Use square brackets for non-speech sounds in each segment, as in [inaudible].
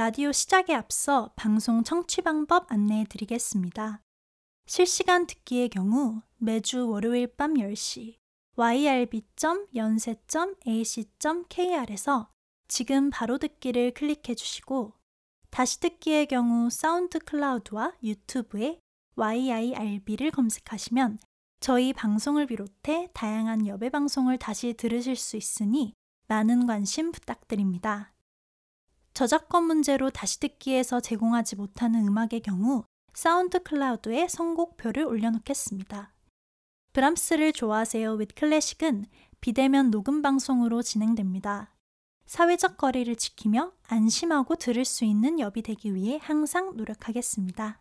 라디오 시작에 앞서 방송 청취 방법 안내해 드리겠습니다. 실시간 듣기의 경우 매주 월요일 밤 10시 yrb.연세.ac.kr에서 지금 바로 듣기를 클릭해 주시고 다시 듣기의 경우 사운드 클라우드와 유튜브에 YIRB를 검색하시면 저희 방송을 비롯해 다양한 여배 방송을 다시 들으실 수 있으니 많은 관심 부탁드립니다. 저작권 문제로 다시 듣기에서 제공하지 못하는 음악의 경우 사운드 클라우드에 선곡표를 올려놓겠습니다. 브람스를 좋아하세요 with 클래식은 비대면 녹음 방송으로 진행됩니다. 사회적 거리를 지키며 안심하고 들을 수 있는 엽이 되기 위해 항상 노력하겠습니다.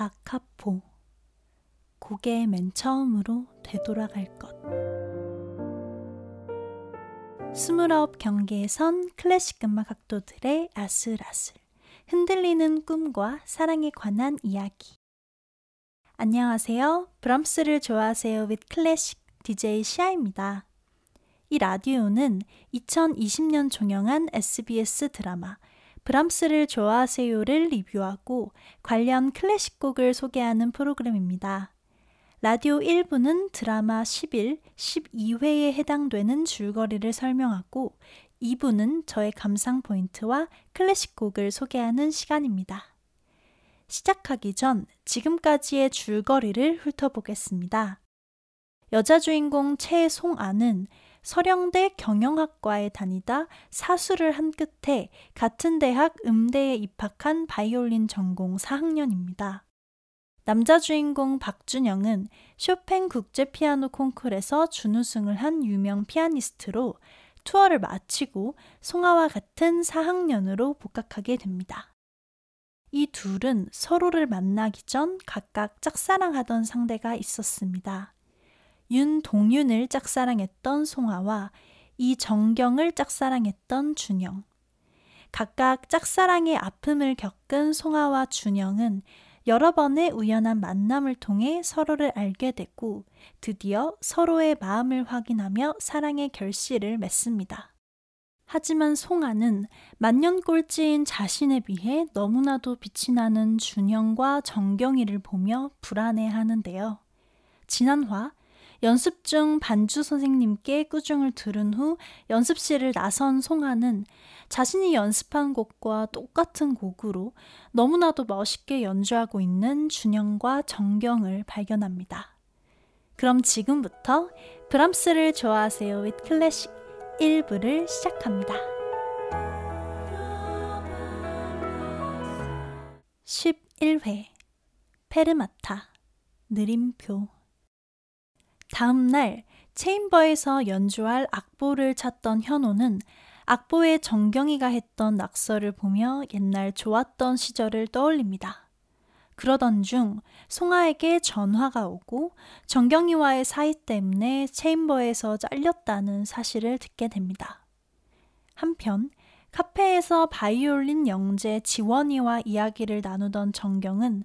다카포 고개 맨 처음으로 되돌아갈 것 스물아홉 경계에 선 클래식 음악 학도들의 아슬아슬 흔들리는 꿈과 사랑에 관한 이야기 안녕하세요. 브람스를 좋아하세요 with 클래식 DJ 시아입니다. 이 라디오는 2020년 종영한 SBS 드라마 브람스를 좋아하세요를 리뷰하고 관련 클래식 곡을 소개하는 프로그램입니다. 라디오 1부는 드라마 11, 12회에 해당되는 줄거리를 설명하고 2부는 저의 감상 포인트와 클래식 곡을 소개하는 시간입니다. 시작하기 전 지금까지의 줄거리를 훑어보겠습니다. 여자 주인공 최송아는 서령대 경영학과에 다니다 사수를 한 끝에 같은 대학 음대에 입학한 바이올린 전공 4학년입니다. 남자 주인공 박준영은 쇼팽 국제 피아노 콩쿨에서 준우승을 한 유명 피아니스트로 투어를 마치고 송아와 같은 4학년으로 복학하게 됩니다. 이 둘은 서로를 만나기 전 각각 짝사랑하던 상대가 있었습니다. 윤동윤을 짝사랑했던 송아와 이정경을 짝사랑했던 준영. 각각 짝사랑의 아픔을 겪은 송아와 준영은 여러 번의 우연한 만남을 통해 서로를 알게 되고 드디어 서로의 마음을 확인하며 사랑의 결실을 맺습니다. 하지만 송아는 만년 꼴찌인 자신에 비해 너무나도 빛이 나는 준영과 정경이를 보며 불안해 하는데요. 지난화 연습 중 반주 선생님께 꾸중을 들은 후 연습실을 나선 송아는 자신이 연습한 곡과 똑같은 곡으로 너무나도 멋있게 연주하고 있는 준영과 정경을 발견합니다. 그럼 지금부터 브람스를 좋아하세요 with 클래식 1부를 시작합니다. 11회 페르마타 느림표 다음 날 체인버에서 연주할 악보를 찾던 현호는 악보에 정경이가 했던 낙서를 보며 옛날 좋았던 시절을 떠올립니다. 그러던 중 송아에게 전화가 오고 정경이와의 사이 때문에 체인버에서 잘렸다는 사실을 듣게 됩니다. 한편 카페에서 바이올린 영재 지원이와 이야기를 나누던 정경은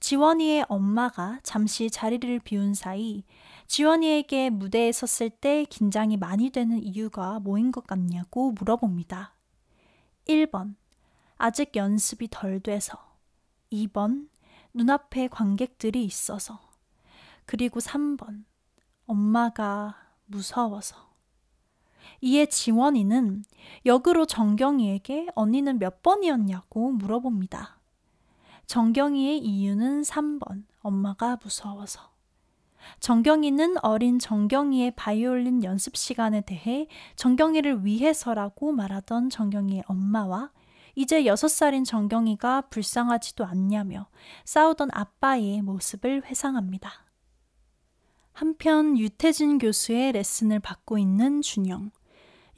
지원이의 엄마가 잠시 자리를 비운 사이 지원이에게 무대에 섰을 때 긴장이 많이 되는 이유가 뭐인 것 같냐고 물어봅니다. 1번. 아직 연습이 덜 돼서. 2번. 눈앞에 관객들이 있어서. 그리고 3번. 엄마가 무서워서. 이에 지원이는 역으로 정경이에게 언니는 몇 번이었냐고 물어봅니다. 정경이의 이유는 3번. 엄마가 무서워서. 정경이는 어린 정경이의 바이올린 연습 시간에 대해 정경이를 위해서라고 말하던 정경이의 엄마와 이제 6살인 정경이가 불쌍하지도 않냐며 싸우던 아빠의 모습을 회상합니다. 한편 유태진 교수의 레슨을 받고 있는 준영.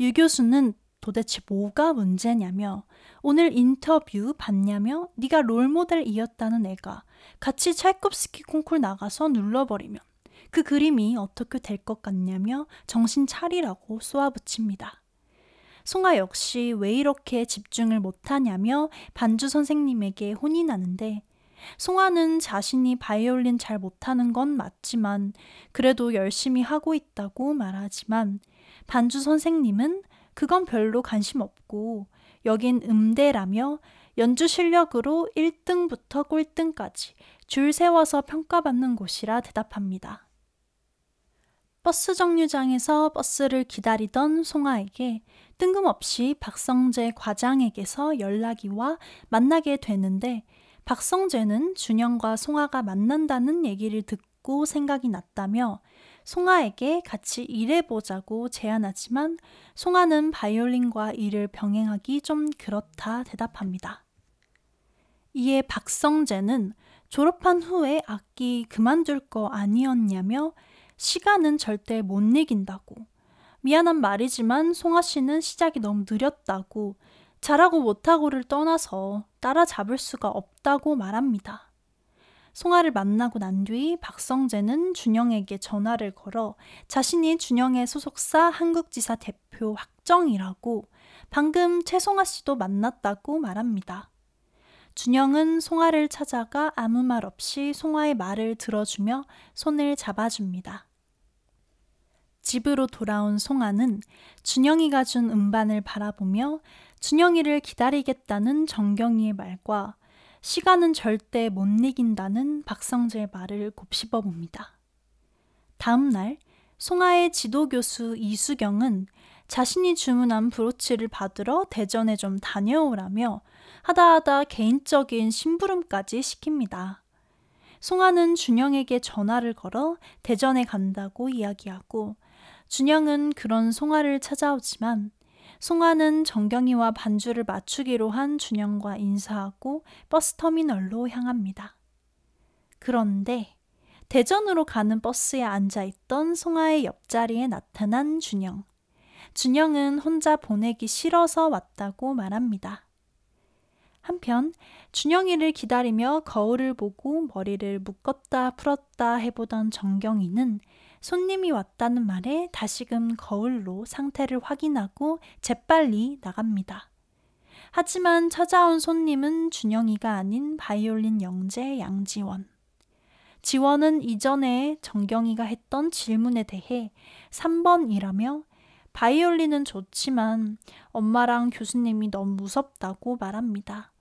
유 교수는 도대체 뭐가 문제냐며 오늘 인터뷰 봤냐며 네가 롤모델이었다는 애가 같이 찰콥스키 콩쿨 나가서 눌러버리면 그 그림이 어떻게 될 것 같냐며 정신 차리라고 쏘아붙입니다. 송아 역시 왜 이렇게 집중을 못하냐며 반주 선생님에게 혼이 나는데 송아는 자신이 바이올린 잘 못하는 건 맞지만 그래도 열심히 하고 있다고 말하지만 반주 선생님은 그건 별로 관심 없고 여긴 음대라며 연주 실력으로 1등부터 꼴등까지 줄 세워서 평가받는 곳이라 대답합니다. 버스 정류장에서 버스를 기다리던 송아에게 뜬금없이 박성재 과장에게서 연락이 와 만나게 되는데 박성재는 준영과 송아가 만난다는 얘기를 듣고 생각이 났다며 송아에게 같이 일해보자고 제안하지만 송아는 바이올린과 일을 병행하기 좀 그렇다 대답합니다. 이에 박성재는 졸업한 후에 악기 그만둘 거 아니었냐며 시간은 절대 못 이긴다고. 미안한 말이지만 송아 씨는 시작이 너무 느렸다고 잘하고 못하고를 떠나서 따라잡을 수가 없다고 말합니다. 송아를 만나고 난 뒤 박성재는 준영에게 전화를 걸어 자신이 준영의 소속사 한국지사 대표 확정이라고 방금 최송아 씨도 만났다고 말합니다. 준영은 송아를 찾아가 아무 말 없이 송아의 말을 들어주며 손을 잡아줍니다. 집으로 돌아온 송아는 준영이가 준 음반을 바라보며 준영이를 기다리겠다는 정경이의 말과 시간은 절대 못 이긴다는 박성재의 말을 곱씹어 봅니다. 다음 날 송아의 지도교수 이수경은 자신이 주문한 브로치를 받으러 대전에 좀 다녀오라며 하다하다 개인적인 심부름까지 시킵니다. 송아는 준영에게 전화를 걸어 대전에 간다고 이야기하고 준영은 그런 송아를 찾아오지만 송아는 정경이와 반주를 맞추기로 한 준영과 인사하고 버스터미널로 향합니다. 그런데 대전으로 가는 버스에 앉아 있던 송아의 옆자리에 나타난 준영. 준영은 혼자 보내기 싫어서 왔다고 말합니다. 한편 준영이를 기다리며 거울을 보고 머리를 묶었다 풀었다 해보던 정경이는 손님이 왔다는 말에 다시금 거울로 상태를 확인하고 재빨리 나갑니다. 하지만 찾아온 손님은 준영이가 아닌 바이올린 영재 양지원. 지원은 이전에 정경이가 했던 질문에 대해 3번이라며 바이올린은 좋지만 엄마랑 교수님이 너무 무섭다고 말합니다.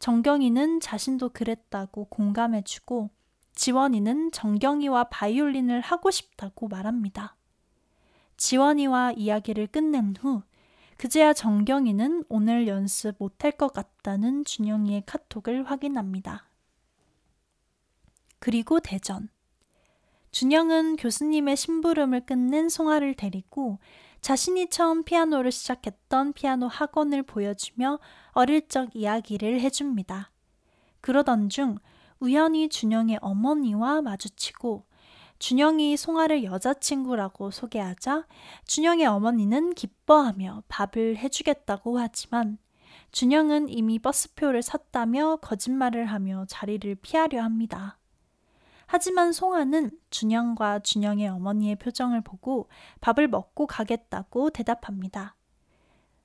정경이는 자신도 그랬다고 공감해주고 지원이는 정경이와 바이올린을 하고 싶다고 말합니다. 지원이와 이야기를 끝낸 후 그제야 정경이는 오늘 연습 못할 것 같다는 준영이의 카톡을 확인합니다. 그리고 대전. 준영은 교수님의 심부름을 끝낸 송아를 데리고 자신이 처음 피아노를 시작했던 피아노 학원을 보여주며 어릴 적 이야기를 해줍니다. 그러던 중 우연히 준영의 어머니와 마주치고 준영이 송아를 여자친구라고 소개하자 준영의 어머니는 기뻐하며 밥을 해주겠다고 하지만 준영은 이미 버스표를 샀다며 거짓말을 하며 자리를 피하려 합니다. 하지만 송아는 준영과 준영의 어머니의 표정을 보고 밥을 먹고 가겠다고 대답합니다.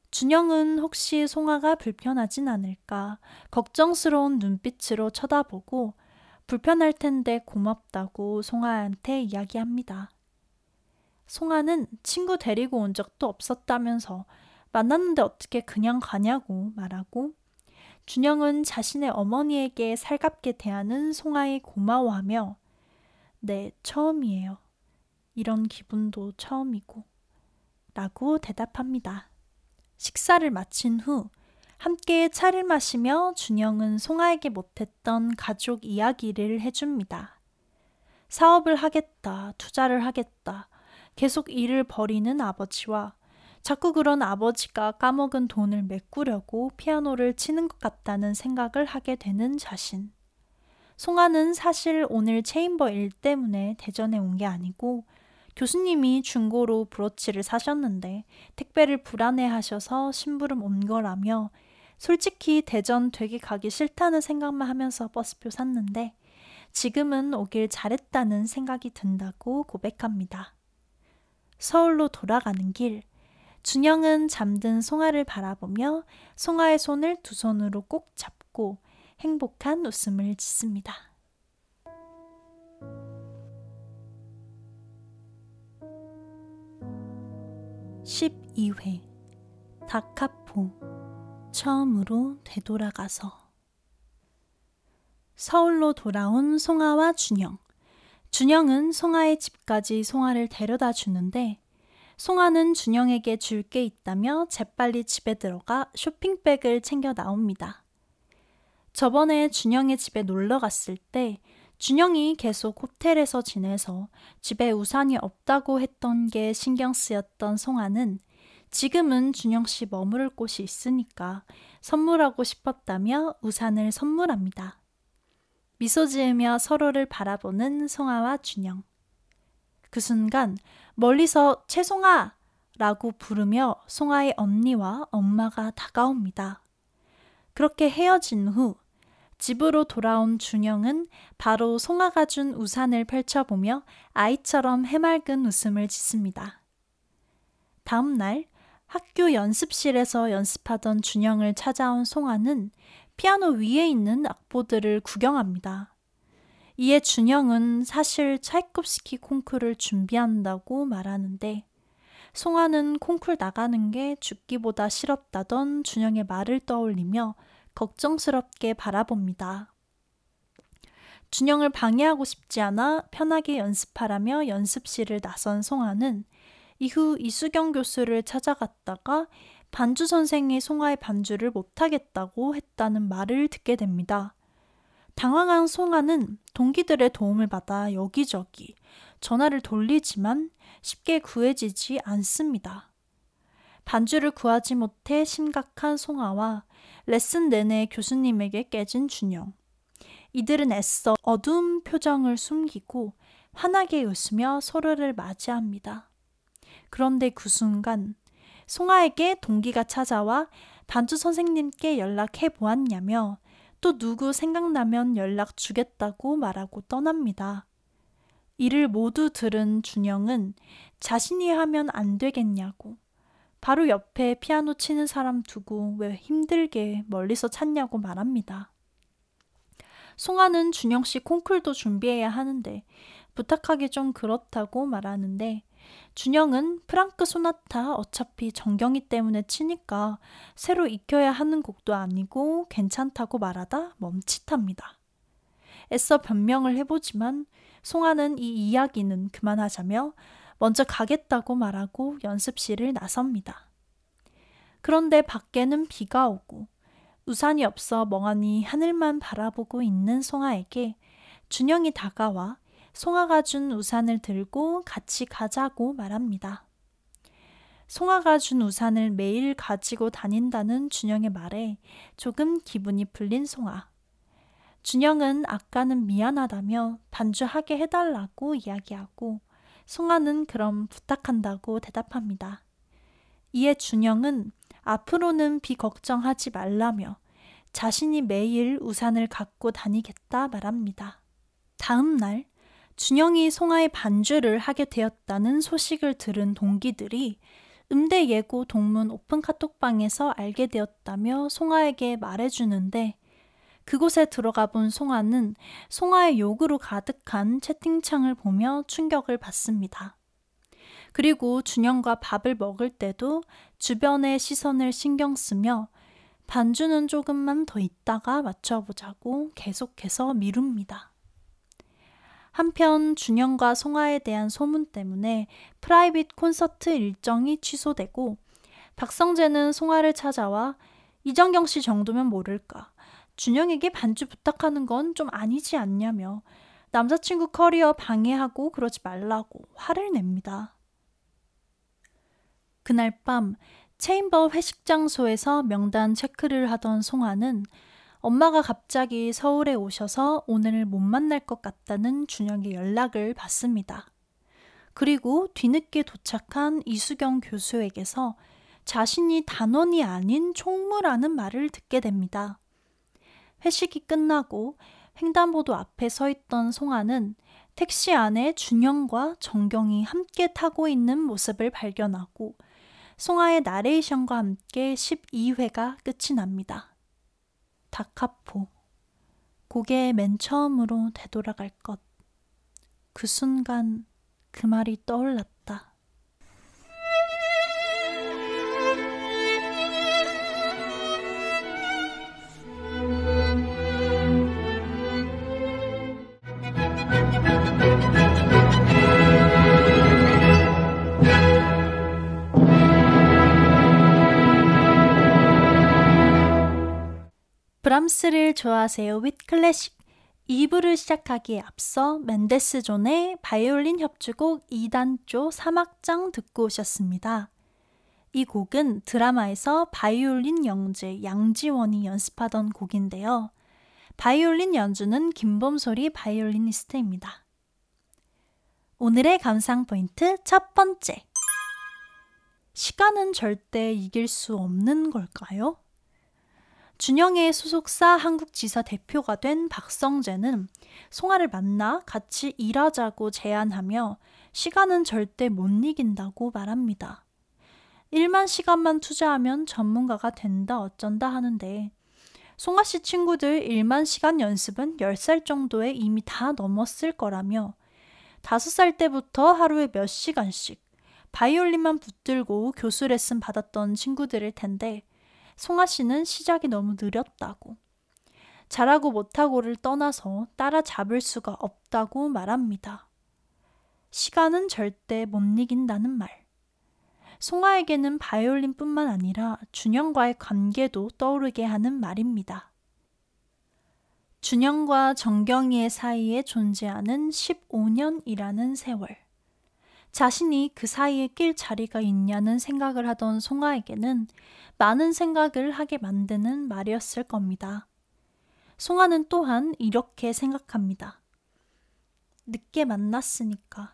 준영은 혹시 송아가 불편하진 않을까 걱정스러운 눈빛으로 쳐다보고 불편할 텐데 고맙다고 송아한테 이야기합니다. 송아는 친구 데리고 온 적도 없었다면서 만났는데 어떻게 그냥 가냐고 말하고 준영은 자신의 어머니에게 살갑게 대하는 송아에 고마워하며 네, 처음이에요. 이런 기분도 처음이고 라고 대답합니다. 식사를 마친 후 함께 차를 마시며 준영은 송아에게 못했던 가족 이야기를 해줍니다. 사업을 하겠다, 투자를 하겠다, 계속 일을 벌이는 아버지와 자꾸 그런 아버지가 까먹은 돈을 메꾸려고 피아노를 치는 것 같다는 생각을 하게 되는 자신. 송아는 사실 오늘 체인버 일 때문에 대전에 온 게 아니고 교수님이 중고로 브로치를 사셨는데 택배를 불안해 하셔서 심부름 온 거라며 솔직히 대전 되게 가기 싫다는 생각만 하면서 버스표 샀는데 지금은 오길 잘했다는 생각이 든다고 고백합니다. 서울로 돌아가는 길, 준영은 잠든 송아를 바라보며 송아의 손을 두 손으로 꼭 잡고 행복한 웃음을 짓습니다. 12회 다카포 처음으로 되돌아가서 서울로 돌아온 송아와 준영. 준영은 송아의 집까지 송아를 데려다 주는데 송아는 준영에게 줄 게 있다며 재빨리 집에 들어가 쇼핑백을 챙겨 나옵니다. 저번에 준영의 집에 놀러 갔을 때 준영이 계속 호텔에서 지내서 집에 우산이 없다고 했던 게 신경 쓰였던 송아는 지금은 준영 씨 머무를 곳이 있으니까 선물하고 싶었다며 우산을 선물합니다. 미소 지으며 서로를 바라보는 송아와 준영. 그 순간 멀리서 채송아! 라고 부르며 송아의 언니와 엄마가 다가옵니다. 그렇게 헤어진 후 집으로 돌아온 준영은 바로 송아가 준 우산을 펼쳐보며 아이처럼 해맑은 웃음을 짓습니다. 다음 날 학교 연습실에서 연습하던 준영을 찾아온 송아는 피아노 위에 있는 악보들을 구경합니다. 이에 준영은 사실 차이콥스키 콩쿠르를 준비한다고 말하는데 송아는 콩쿨 나가는 게 죽기보다 싫었다던 준영의 말을 떠올리며 걱정스럽게 바라봅니다. 준영을 방해하고 싶지 않아 편하게 연습하라며 연습실을 나선 송아는 이후 이수경 교수를 찾아갔다가 반주 선생이 송아의 반주를 못하겠다고 했다는 말을 듣게 됩니다. 당황한 송아는 동기들의 도움을 받아 여기저기 전화를 돌리지만 쉽게 구해지지 않습니다. 반주를 구하지 못해 심각한 송아와 레슨 내내 교수님에게 깨진 준영. 이들은 애써 어두운 표정을 숨기고 환하게 웃으며 서로를 맞이합니다. 그런데 그 순간 송아에게 동기가 찾아와 반주 선생님께 연락해 보았냐며 또 누구 생각나면 연락 주겠다고 말하고 떠납니다. 이를 모두 들은 준영은 자신이 하면 안 되겠냐고 바로 옆에 피아노 치는 사람 두고 왜 힘들게 멀리서 찾냐고 말합니다. 송아는 준영 씨 콩쿨도 준비해야 하는데 부탁하기 좀 그렇다고 말하는데 준영은 프랑크 소나타 어차피 정경이 때문에 치니까 새로 익혀야 하는 곡도 아니고 괜찮다고 말하다 멈칫합니다. 애써 변명을 해보지만 송아는 이 이야기는 그만하자며 먼저 가겠다고 말하고 연습실을 나섭니다. 그런데 밖에는 비가 오고 우산이 없어 멍하니 하늘만 바라보고 있는 송아에게 준영이 다가와 송아가 준 우산을 들고 같이 가자고 말합니다. 송아가 준 우산을 매일 가지고 다닌다는 준영의 말에 조금 기분이 풀린 송아. 준영은 아까는 미안하다며 반주하게 해달라고 이야기하고 송아는 그럼 부탁한다고 대답합니다. 이에 준영은 앞으로는 비 걱정하지 말라며 자신이 매일 우산을 갖고 다니겠다 말합니다. 다음 날 준영이 송아의 반주를 하게 되었다는 소식을 들은 동기들이 음대 예고 동문 오픈 카톡방에서 알게 되었다며 송아에게 말해주는데 그곳에 들어가 본 송아는 송아의 욕으로 가득한 채팅창을 보며 충격을 받습니다. 그리고 준영과 밥을 먹을 때도 주변의 시선을 신경 쓰며 반주는 조금만 더 있다가 맞춰보자고 계속해서 미룹니다. 한편 준영과 송아에 대한 소문 때문에 private 콘서트 일정이 취소되고 박성재는 송아를 찾아와 이정경 씨 정도면 모를까. 준영에게 반주 부탁하는 건 좀 아니지 않냐며 남자친구 커리어 방해하고 그러지 말라고 화를 냅니다. 그날 밤 체인버 회식 장소에서 명단 체크를 하던 송아는 엄마가 갑자기 서울에 오셔서 오늘 못 만날 것 같다는 준영의 연락을 받습니다. 그리고 뒤늦게 도착한 이수경 교수에게서 자신이 단원이 아닌 총무라는 말을 듣게 됩니다. 회식이 끝나고 횡단보도 앞에 서 있던 송아는 택시 안에 준영과 정경이 함께 타고 있는 모습을 발견하고 송아의 나레이션과 함께 12회가 끝이 납니다. 다카포 고개 맨 처음으로 되돌아갈 것. 그 순간 그 말이 떠올랐다. 브람스를 좋아하세요 with 클래식 2부를 시작하기에 앞서 멘델스존의 바이올린 협주곡 E단조 3악장 듣고 오셨습니다. 이 곡은 드라마에서 바이올린 영재 양지원이 연습하던 곡인데요. 바이올린 연주는 김봄소리 바이올리니스트입니다. 오늘의 감상 포인트 첫 번째. 시간은 절대 이길 수 없는 걸까요? 준영의 소속사 한국지사 대표가 된 박성재는 송아를 만나 같이 일하자고 제안하며 시간은 절대 못 이긴다고 말합니다. 1만 시간만 투자하면 전문가가 된다 어쩐다 하는데 송아 씨 친구들 1만 시간 연습은 10살 정도에 이미 다 넘었을 거라며 5살 때부터 하루에 몇 시간씩 바이올린만 붙들고 교수 레슨 받았던 친구들일 텐데 송아 씨는 시작이 너무 느렸다고. 잘하고 못하고를 떠나서 따라잡을 수가 없다고 말합니다. 시간은 절대 못 이긴다는 말. 송아에게는 바이올린뿐만 아니라 준영과의 관계도 떠오르게 하는 말입니다. 준영과 정경이의 사이에 존재하는 15년이라는 세월. 자신이 그 사이에 낄 자리가 있냐는 생각을 하던 송아에게는 많은 생각을 하게 만드는 말이었을 겁니다. 송아는 또한 이렇게 생각합니다. 늦게 만났으니까,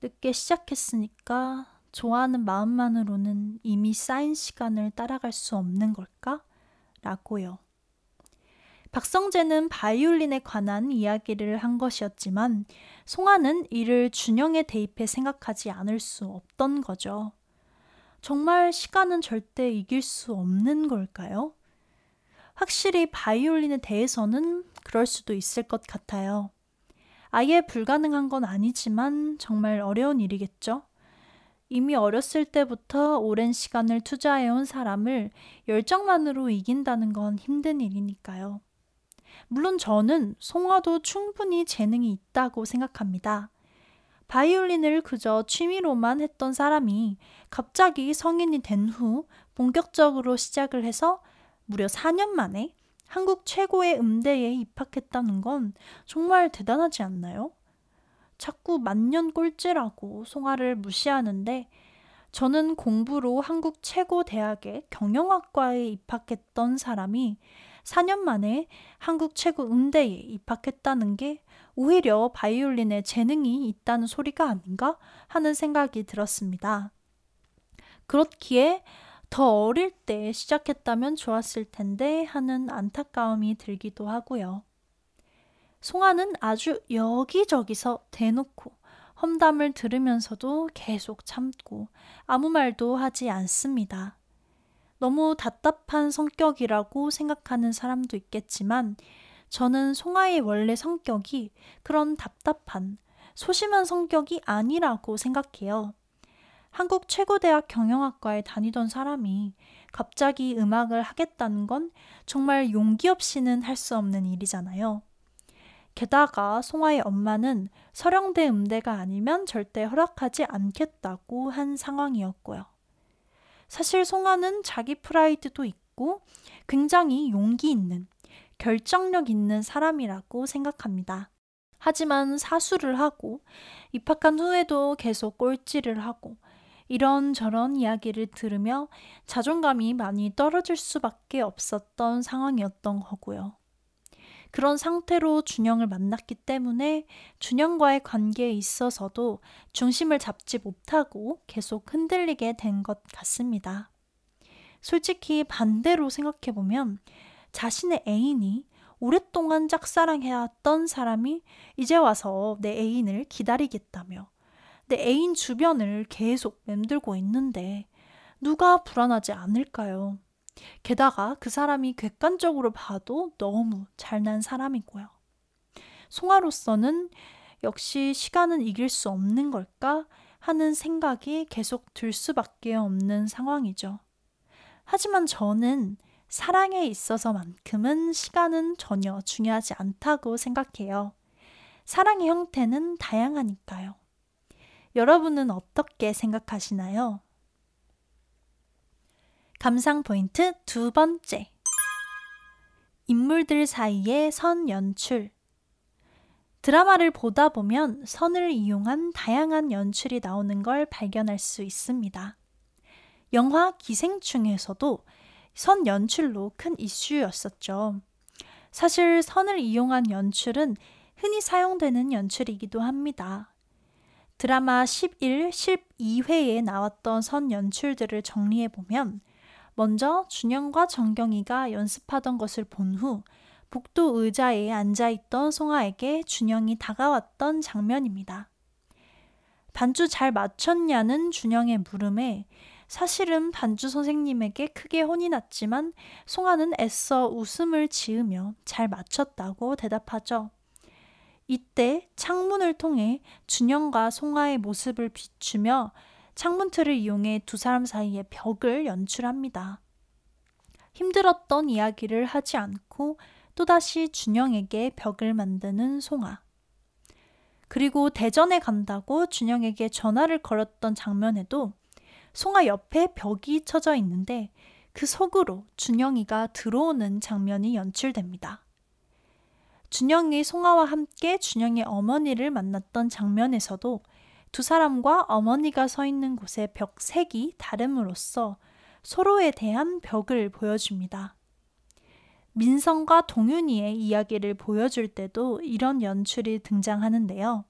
늦게 시작했으니까 좋아하는 마음만으로는 이미 쌓인 시간을 따라갈 수 없는 걸까? 라고요. 박성재는 바이올린에 관한 이야기를 한 것이었지만 송아는 이를 준영에 대입해 생각하지 않을 수 없던 거죠. 정말 시간은 절대 이길 수 없는 걸까요? 확실히 바이올린에 대해서는 그럴 수도 있을 것 같아요. 아예 불가능한 건 아니지만 정말 어려운 일이겠죠? 이미 어렸을 때부터 오랜 시간을 투자해온 사람을 열정만으로 이긴다는 건 힘든 일이니까요. 물론 저는 송화도 충분히 재능이 있다고 생각합니다. 바이올린을 그저 취미로만 했던 사람이 갑자기 성인이 된 후 본격적으로 시작을 해서 무려 4년 만에 한국 최고의 음대에 입학했다는 건 정말 대단하지 않나요? 자꾸 만년 꼴찌라고 송아를 무시하는데 저는 공부로 한국 최고 대학의 경영학과에 입학했던 사람이 4년 만에 한국 최고 음대에 입학했다는 게 오히려 바이올린에 재능이 있다는 소리가 아닌가 하는 생각이 들었습니다. 그렇기에 더 어릴 때 시작했다면 좋았을 텐데 하는 안타까움이 들기도 하고요. 송아는 아주 여기저기서 대놓고 험담을 들으면서도 계속 참고 아무 말도 하지 않습니다. 너무 답답한 성격이라고 생각하는 사람도 있겠지만 저는 송아의 원래 성격이 그런 답답한 소심한 성격이 아니라고 생각해요. 한국 최고대학 경영학과에 다니던 사람이 갑자기 음악을 하겠다는 건 정말 용기 없이는 할 수 없는 일이잖아요. 게다가 송아의 엄마는 서령대 음대가 아니면 절대 허락하지 않겠다고 한 상황이었고요. 사실 송아는 자기 프라이드도 있고 굉장히 용기 있는 결정력 있는 사람이라고 생각합니다. 하지만 사수를 하고 입학한 후에도 계속 꼴찌를 하고 이런저런 이야기를 들으며 자존감이 많이 떨어질 수밖에 없었던 상황이었던 거고요. 그런 상태로 준영을 만났기 때문에 준영과의 관계에 있어서도 중심을 잡지 못하고 계속 흔들리게 된 것 같습니다. 솔직히 반대로 생각해보면 자신의 애인이 오랫동안 짝사랑해왔던 사람이 이제 와서 내 애인을 기다리겠다며 내 애인 주변을 계속 맴들고 있는데 누가 불안하지 않을까요? 게다가 그 사람이 객관적으로 봐도 너무 잘난 사람이고요. 송아로서는 역시 시간은 이길 수 없는 걸까 하는 생각이 계속 들 수밖에 없는 상황이죠. 하지만 저는 사랑에 있어서만큼은 시간은 전혀 중요하지 않다고 생각해요. 사랑의 형태는 다양하니까요. 여러분은 어떻게 생각하시나요? 감상 포인트 두 번째. 인물들 사이의 선 연출. 드라마를 보다 보면 선을 이용한 다양한 연출이 나오는 걸 발견할 수 있습니다. 영화 기생충에서도 선 연출로 큰 이슈였었죠. 사실 선을 이용한 연출은 흔히 사용되는 연출이기도 합니다. 드라마 11, 12회에 나왔던 선 연출들을 정리해 보면 먼저 준영과 정경이가 연습하던 것을 본 후 복도 의자에 앉아있던 송아에게 준영이 다가왔던 장면입니다. 반주 잘 맞췄냐는 준영의 물음에 사실은 반주 선생님에게 크게 혼이 났지만 송아는 애써 웃음을 지으며 잘 맞췄다고 대답하죠. 이때 창문을 통해 준영과 송아의 모습을 비추며 창문틀을 이용해 두 사람 사이의 벽을 연출합니다. 힘들었던 이야기를 하지 않고 또다시 준영에게 벽을 만드는 송아. 그리고 대전에 간다고 준영에게 전화를 걸었던 장면에도 송아 옆에 벽이 쳐져 있는데 그 속으로 준영이가 들어오는 장면이 연출됩니다. 준영이 송아와 함께 준영의 어머니를 만났던 장면에서도 두 사람과 어머니가 서 있는 곳의 벽 색이 다름으로써 서로에 대한 벽을 보여줍니다. 민성과 동윤이의 이야기를 보여줄 때도 이런 연출이 등장하는데요.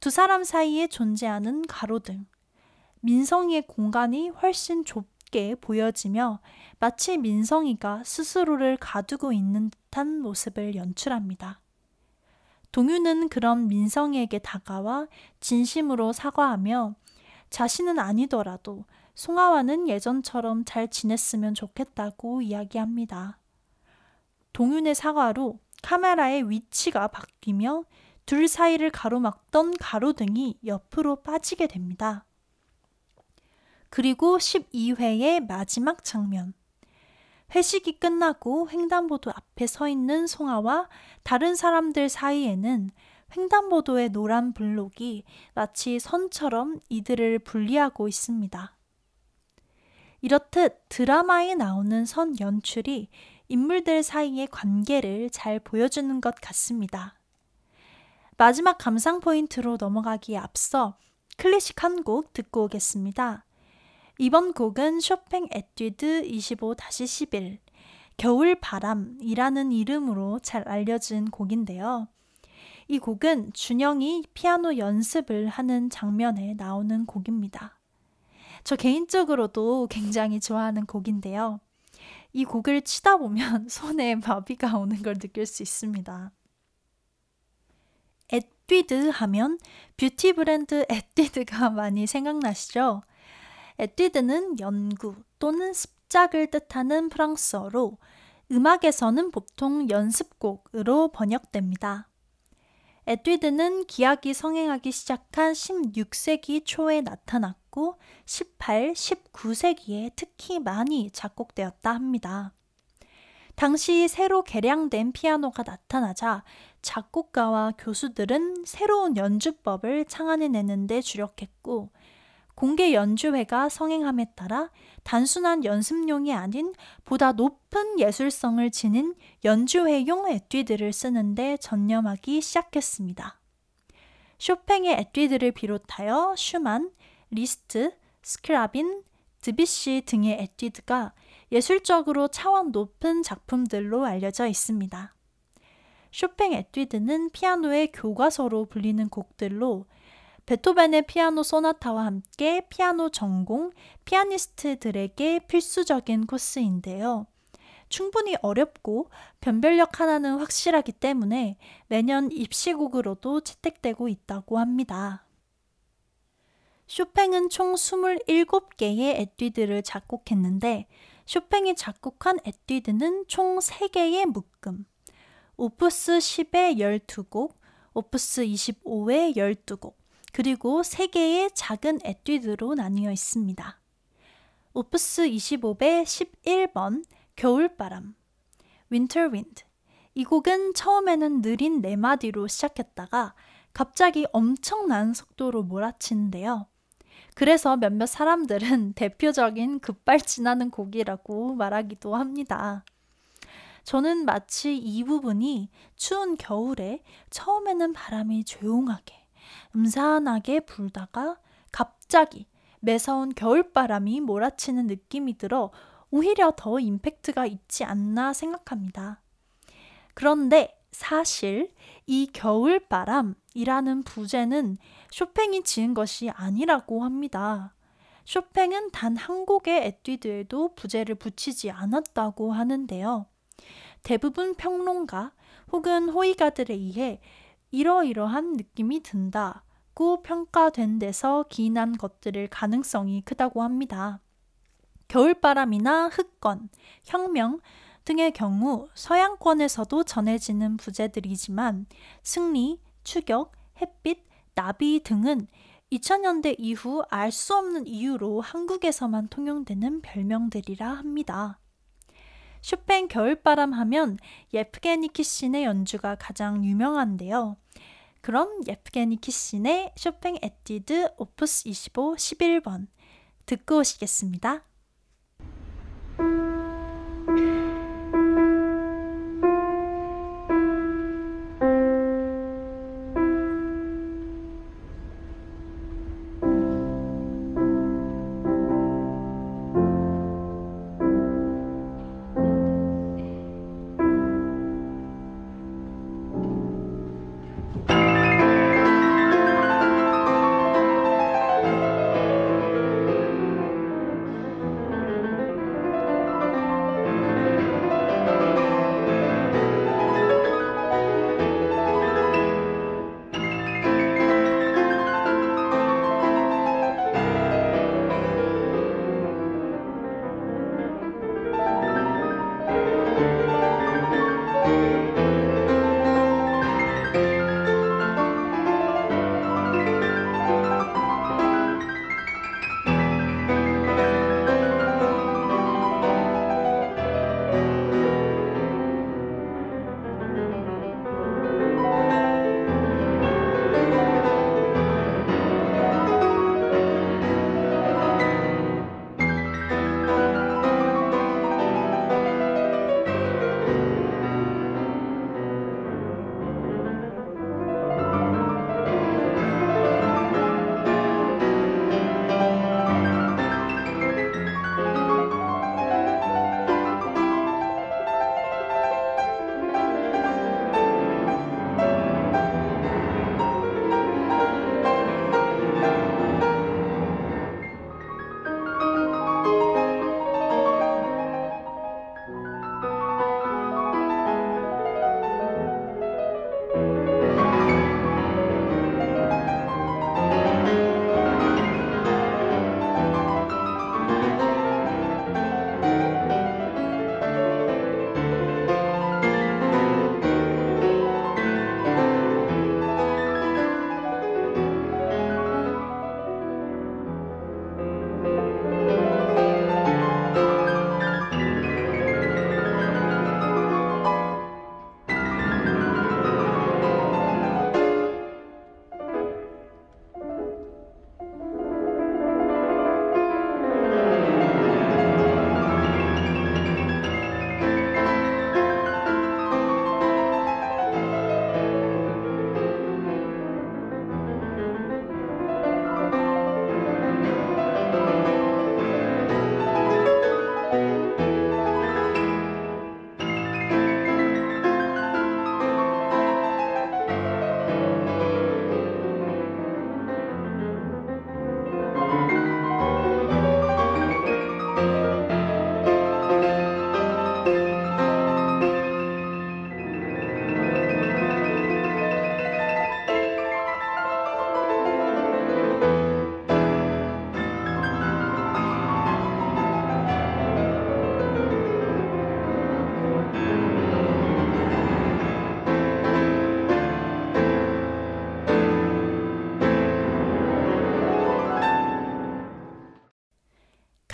두 사람 사이에 존재하는 가로등, 민성이의 공간이 훨씬 좁게 보여지며 마치 민성이가 스스로를 가두고 있는 듯한 모습을 연출합니다. 동유는 그런 민성이에게 다가와 진심으로 사과하며 자신은 아니더라도 송아와는 예전처럼 잘 지냈으면 좋겠다고 이야기합니다. 동윤의 사과로 카메라의 위치가 바뀌며 둘 사이를 가로막던 가로등이 옆으로 빠지게 됩니다. 그리고 12회의 마지막 장면. 회식이 끝나고 횡단보도 앞에 서 있는 송아와 다른 사람들 사이에는 횡단보도의 노란 블록이 마치 선처럼 이들을 분리하고 있습니다. 이렇듯 드라마에 나오는 선 연출이 인물들 사이의 관계를 잘 보여주는 것 같습니다. 마지막 감상 포인트로 넘어가기에 앞서 클래식 한 곡 듣고 오겠습니다. 이번 곡은 쇼팽 에뛰드 25-11 겨울 바람이라는 이름으로 잘 알려진 곡인데요. 이 곡은 준영이 피아노 연습을 하는 장면에 나오는 곡입니다. 저 개인적으로도 굉장히 좋아하는 곡인데요. 이 곡을 치다 보면 [laughs] 손에 마비가 오는 걸 느낄 수 있습니다. 에뛰드 하면 뷰티 브랜드 에뛰드가 많이 생각나시죠? 에뛰드는 연구 또는 습작을 뜻하는 프랑스어로 음악에서는 보통 연습곡으로 번역됩니다. 에뛰드는 기악이 성행하기 시작한 16세기 초에 나타났고 18, 19세기에 특히 많이 작곡되었다 합니다. 당시 새로 개량된 피아노가 나타나자 작곡가와 교수들은 새로운 연주법을 창안해내는 데 주력했고 공개 연주회가 성행함에 따라 단순한 연습용이 아닌 보다 높은 예술성을 지닌 연주회용 에뛰드를 쓰는데 전념하기 시작했습니다. 쇼팽의 에뛰드를 비롯하여 슈만, 리스트, 스크랴빈, 드뷔시 등의 에뛰드가 예술적으로 차원 높은 작품들로 알려져 있습니다. 쇼팽 에뛰드는 피아노의 교과서로 불리는 곡들로 베토벤의 피아노 소나타와 함께 피아노 전공 피아니스트들에게 필수적인 코스인데요. 충분히 어렵고 변별력 하나는 확실하기 때문에 매년 입시곡으로도 채택되고 있다고 합니다. 쇼팽은 총 27개의 에뛰드를 작곡했는데 쇼팽이 작곡한 에뛰드는 총 3개의 묶음, 오프스 10의 12곡, 오프스 25의 12곡, 그리고 3개의 작은 에뛰드로 나뉘어 있습니다. 오프스 25의 11번 겨울바람 Winter Wind 이 곡은 처음에는 느린 네 마디로 시작했다가 갑자기 엄청난 속도로 몰아치는데요. 그래서 몇몇 사람들은 [laughs] 대표적인 급발진하는 곡이라고 말하기도 합니다. 저는 마치 이 부분이 추운 겨울에 처음에는 바람이 조용하게, 음산하게 불다가 갑자기 매서운 겨울바람이 몰아치는 느낌이 들어 오히려 더 임팩트가 있지 않나 생각합니다. 그런데 사실 이 겨울바람이라는 부제는 쇼팽이 지은 것이 아니라고 합니다. 쇼팽은 단 한 곡의 에뛰드에도 부제를 붙이지 않았다고 하는데요. 대부분 평론가 혹은 호의가들에 의해 이러이러한 느낌이 든다고 평가된 데서 기인한 것들일 가능성이 크다고 합니다. 겨울바람이나 흑건, 혁명 등의 경우 서양권에서도 전해지는 부제들이지만 승리, 추격, 햇빛, 나비 등은 2000년대 이후 알 수 없는 이유로 한국에서만 통용되는 별명들이라 합니다. 쇼팽 겨울바람 하면 예프게니 키신의 연주가 가장 유명한데요. 그럼 예프게니 키신의 쇼팽 에뛰드 오프스 25 11번 듣고 오시겠습니다.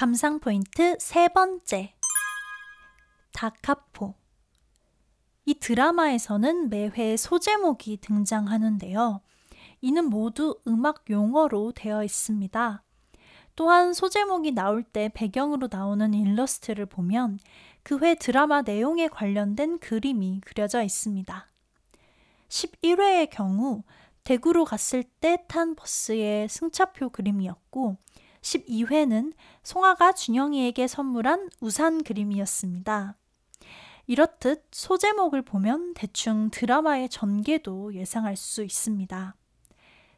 감상 포인트 세 번째. 다카포. 이 드라마에서는 매회 소제목이 등장하는데요. 이는 모두 음악 용어로 되어 있습니다. 또한 소제목이 나올 때 배경으로 나오는 일러스트를 보면 그 회 드라마 내용에 관련된 그림이 그려져 있습니다. 11회의 경우 대구로 갔을 때 탄 버스의 승차표 그림이었고 12회는 송아가 준영이에게 선물한 우산 그림이었습니다. 이렇듯 소제목을 보면 대충 드라마의 전개도 예상할 수 있습니다.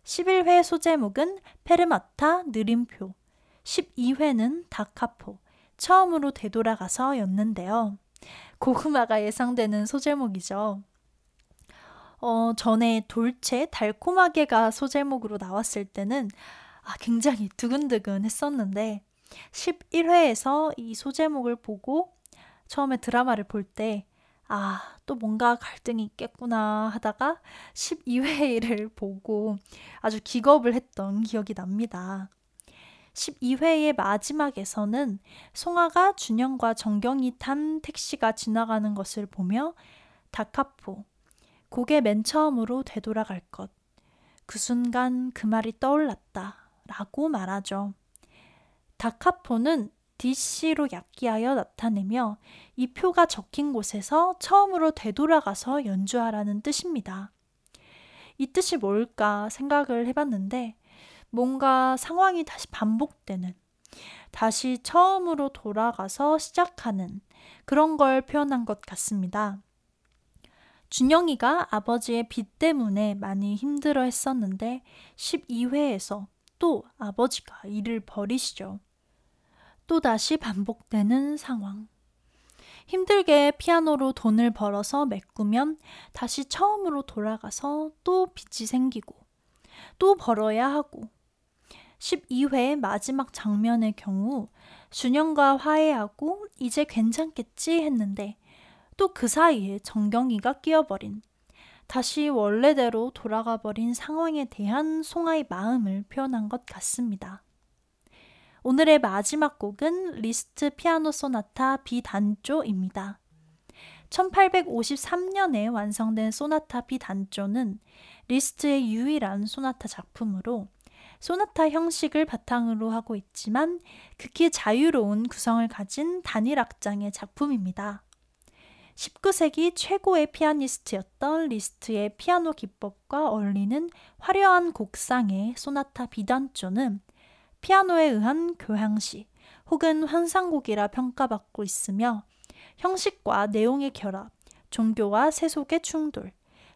11회 소제목은 페르마타 느림표, 12회는 다카포, 처음으로 되돌아가서 였는데요. 고구마가 예상되는 소제목이죠. 어, 전에 돌체 달콤하게가 소제목으로 나왔을 때는 아, 굉장히 두근두근 했었는데 11회에서 이 소제목을 보고 처음에 드라마를 볼 때 아, 또 뭔가 갈등이 있겠구나 하다가 12회를 [laughs] 보고 아주 기겁을 했던 기억이 납니다. 12회의 마지막에서는 송아가 준영과 정경이 탄 택시가 지나가는 것을 보며 다카포, 고개 맨 처음으로 되돌아갈 것. 그 순간 그 말이 떠올랐다. 라고 말하죠. 다카포는 DC로 약기하여 나타내며 이 표가 적힌 곳에서 처음으로 되돌아가서 연주하라는 뜻입니다. 이 뜻이 뭘까 생각을 해봤는데 뭔가 상황이 다시 반복되는, 다시 처음으로 돌아가서 시작하는 그런 걸 표현한 것 같습니다. 준영이가 아버지의 빚 때문에 많이 힘들어 했었는데 12회에서 또 아버지가 일을 버리시죠. 또다시 반복되는 상황. 힘들게 피아노로 돈을 벌어서 메꾸면 다시 처음으로 돌아가서 또 빚이 생기고 또 벌어야 하고 12회 마지막 장면의 경우 준영과 화해하고 이제 괜찮겠지 했는데 또 그 사이에 정경이가 끼어버린 다시 원래대로 돌아가 버린 상황에 대한 송아의 마음을 표현한 것 같습니다. 오늘의 마지막 곡은 리스트 피아노 소나타 B단조입니다. 1853년에 완성된 소나타 B단조는 리스트의 유일한 소나타 작품으로 소나타 형식을 바탕으로 하고 있지만 극히 자유로운 구성을 가진 단일 악장의 작품입니다. 19세기 최고의 피아니스트였던 리스트의 피아노 기법과 어울리는 화려한 곡상의 소나타 B단조는 피아노에 의한 교향시 혹은 환상곡이라 평가받고 있으며 형식과 내용의 결합, 종교와 세속의 충돌,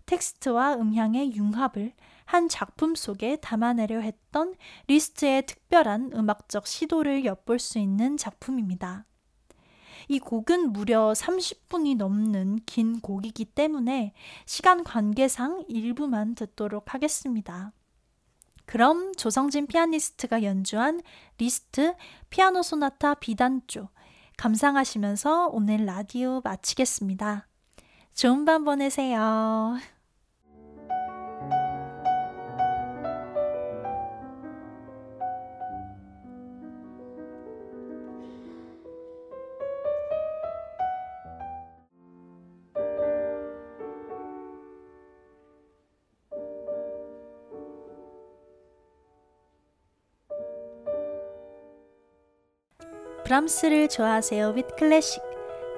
텍스트와 음향의 융합을 한 작품 속에 담아내려 했던 리스트의 특별한 음악적 시도를 엿볼 수 있는 작품입니다. 이 곡은 무려 30분이 넘는 긴 곡이기 때문에 시간 관계상 일부만 듣도록 하겠습니다. 그럼 조성진 피아니스트가 연주한 리스트 피아노 소나타 B단조 감상하시면서 오늘 라디오 마치겠습니다. 좋은 밤 보내세요. 브람스를 좋아하세요 with 클래식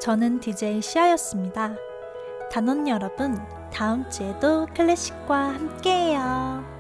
저는 DJ 시아였습니다. 단원 여러분 다음 주에도 클래식과 함께해요.